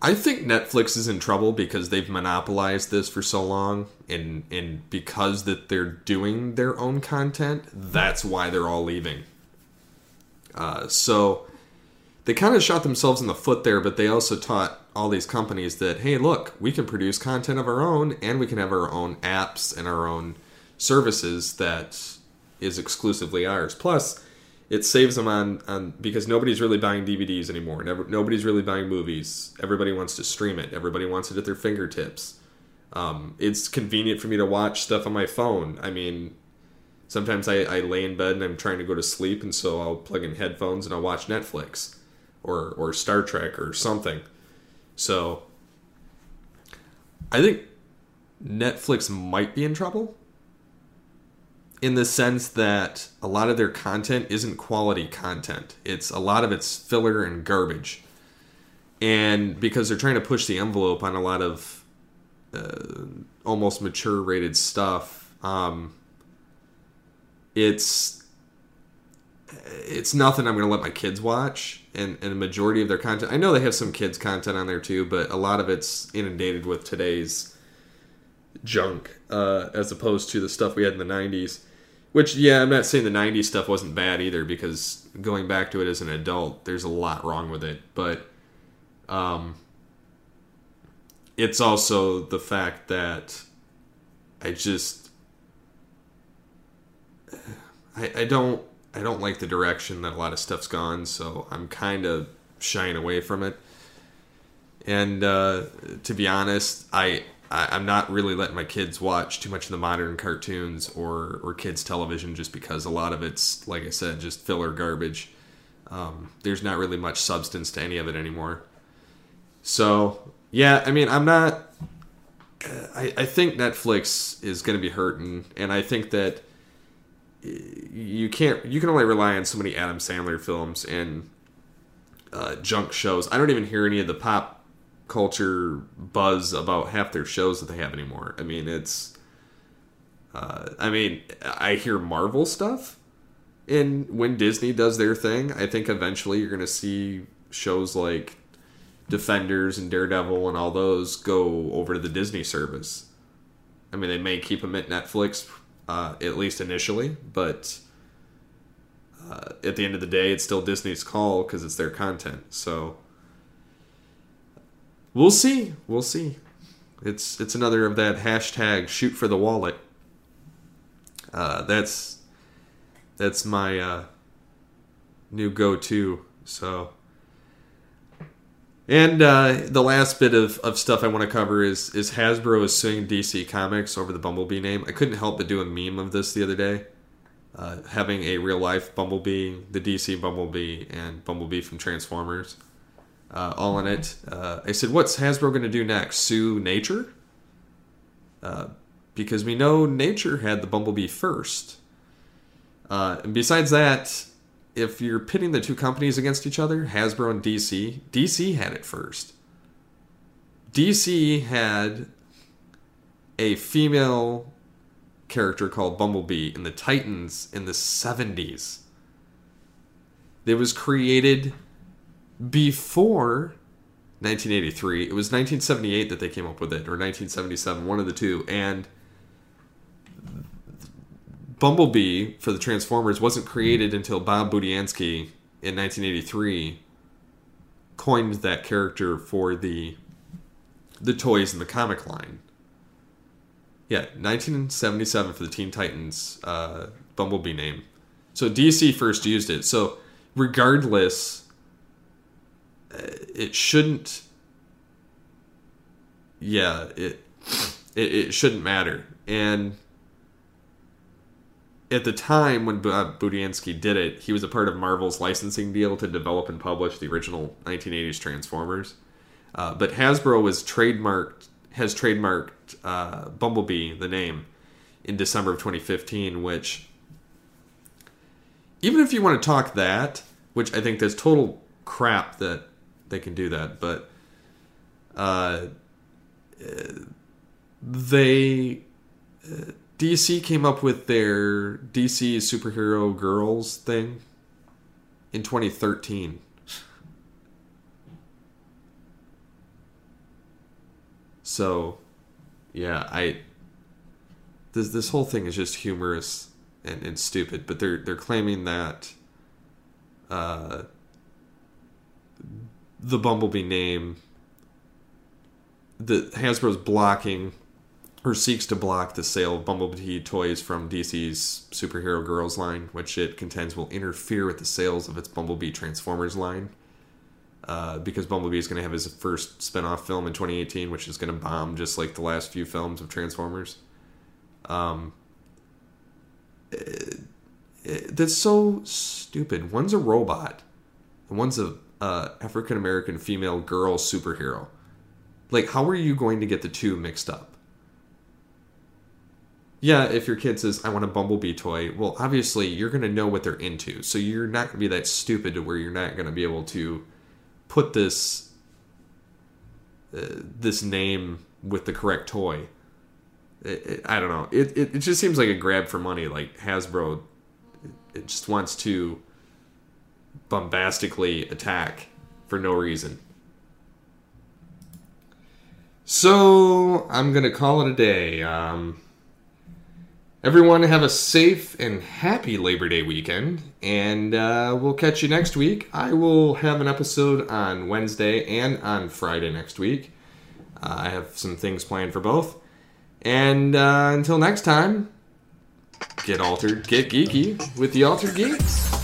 I think Netflix is in trouble because they've monopolized this for so long, and and because that they're doing their own content, that's why they're all leaving. Uh, so they kind of shot themselves in the foot there, but they also taught all these companies that, hey, look, we can produce content of our own and we can have our own apps and our own services that is exclusively ours. Plus, it saves them on, on because nobody's really buying DVDs anymore. Never, nobody's really buying movies. Everybody wants to stream it. Everybody wants it at their fingertips. Um, it's convenient for me to watch stuff on my phone. I mean, sometimes I, I lay in bed and I'm trying to go to sleep, and so I'll plug in headphones and I'll watch Netflix or or Star Trek or something. So I think Netflix might be in trouble in the sense that a lot of their content isn't quality content. It's a lot of it's filler and garbage. And because they're trying to push the envelope on a lot of uh, almost mature rated stuff, um, it's it's nothing I'm going to let my kids watch. And, and a majority of their content, I know they have some kids' content on there too, but a lot of it's inundated with today's junk uh, as opposed to the stuff we had in the 90s. Which, yeah, I'm not saying the 90s stuff wasn't bad either because going back to it as an adult, there's a lot wrong with it. But um, it's also the fact that I just. I, I don't I don't like the direction that a lot of stuff's gone, so I'm kind of shying away from it. And uh, to be honest, I, I am not really letting my kids watch too much of the modern cartoons or or kids television just because a lot of it's like I said just filler garbage. Um, there's not really much substance to any of it anymore. So yeah, I mean I'm not. I, I think Netflix is going to be hurting, and I think that you can't you can only rely on so many Adam Sandler films and uh, junk shows. I don't even hear any of the pop culture buzz about half their shows that they have anymore. I mean, it's uh, I mean, I hear Marvel stuff, and when Disney does their thing, I think eventually you're going to see shows like Defenders and Daredevil and all those go over to the Disney service. I mean, they may keep them at Netflix uh, at least initially. But uh, at the end of the day, it's still Disney's call because it's their content. So we'll see. We'll see. It's it's another of that hashtag shoot for the wallet. Uh, that's that's my uh, new go-to. So. And uh, the last bit of, of stuff I want to cover is is Hasbro is suing DC Comics over the Bumblebee name. I couldn't help but do a meme of this the other day, uh, having a real life Bumblebee, the DC Bumblebee, and Bumblebee from Transformers, uh, all in it. Uh, I said, "What's Hasbro going to do next? Sue Nature?" Uh, because we know Nature had the Bumblebee first. Uh, and besides that, if you're pitting the two companies against each other, Hasbro and DC, DC had it first. DC had a female character called Bumblebee in the Titans in the 70s. It was created before 1983. It was 1978 that they came up with it, or 1977, one of the two. And Bumblebee for the Transformers wasn't created until Bob Budiansky in 1983 coined that character for the the toys in the comic line. Yeah, 1977 for the Teen Titans uh, Bumblebee name. So DC first used it. So regardless, uh, it shouldn't. Yeah, it it, it shouldn't matter. And at the time when Budiansky did it, he was a part of Marvel's licensing deal to develop and publish the original 1980s Transformers. Uh, but Hasbro was trademarked has trademarked uh, Bumblebee the name in December of 2015, which even if you want to talk that, which I think there's total crap that they can do that, but uh, they uh, DC came up with their DC superhero girls thing in 2013. So, yeah, I this this whole thing is just humorous and, and stupid, but they're they're claiming that uh the Bumblebee name, the Hasbro's blocking or seeks to block the sale of Bumblebee toys from DC's superhero girls line, which it contends will interfere with the sales of its Bumblebee Transformers line. Uh, because Bumblebee is going to have his first spin-off film in 2018, which is going to bomb just like the last few films of Transformers. Um, it, it, that's so stupid. One's a robot, and one's a uh, African American female girl superhero. Like, how are you going to get the two mixed up? Yeah, if your kid says, I want a Bumblebee toy, well, obviously you're going to know what they're into. So you're not going to be that stupid to where you're not going to be able to put this uh, this name with the correct toy. It, it, I don't know. It, it, it just seems like a grab for money. Like Hasbro, it just wants to bombastically attack for no reason. So I'm gonna call it a day. Um, everyone have a safe and happy Labor Day weekend, and uh, we'll catch you next week. I will have an episode on Wednesday and on Friday next week. Uh, I have some things planned for both. And uh, until next time, get altered, get geeky with the Altered Geeks.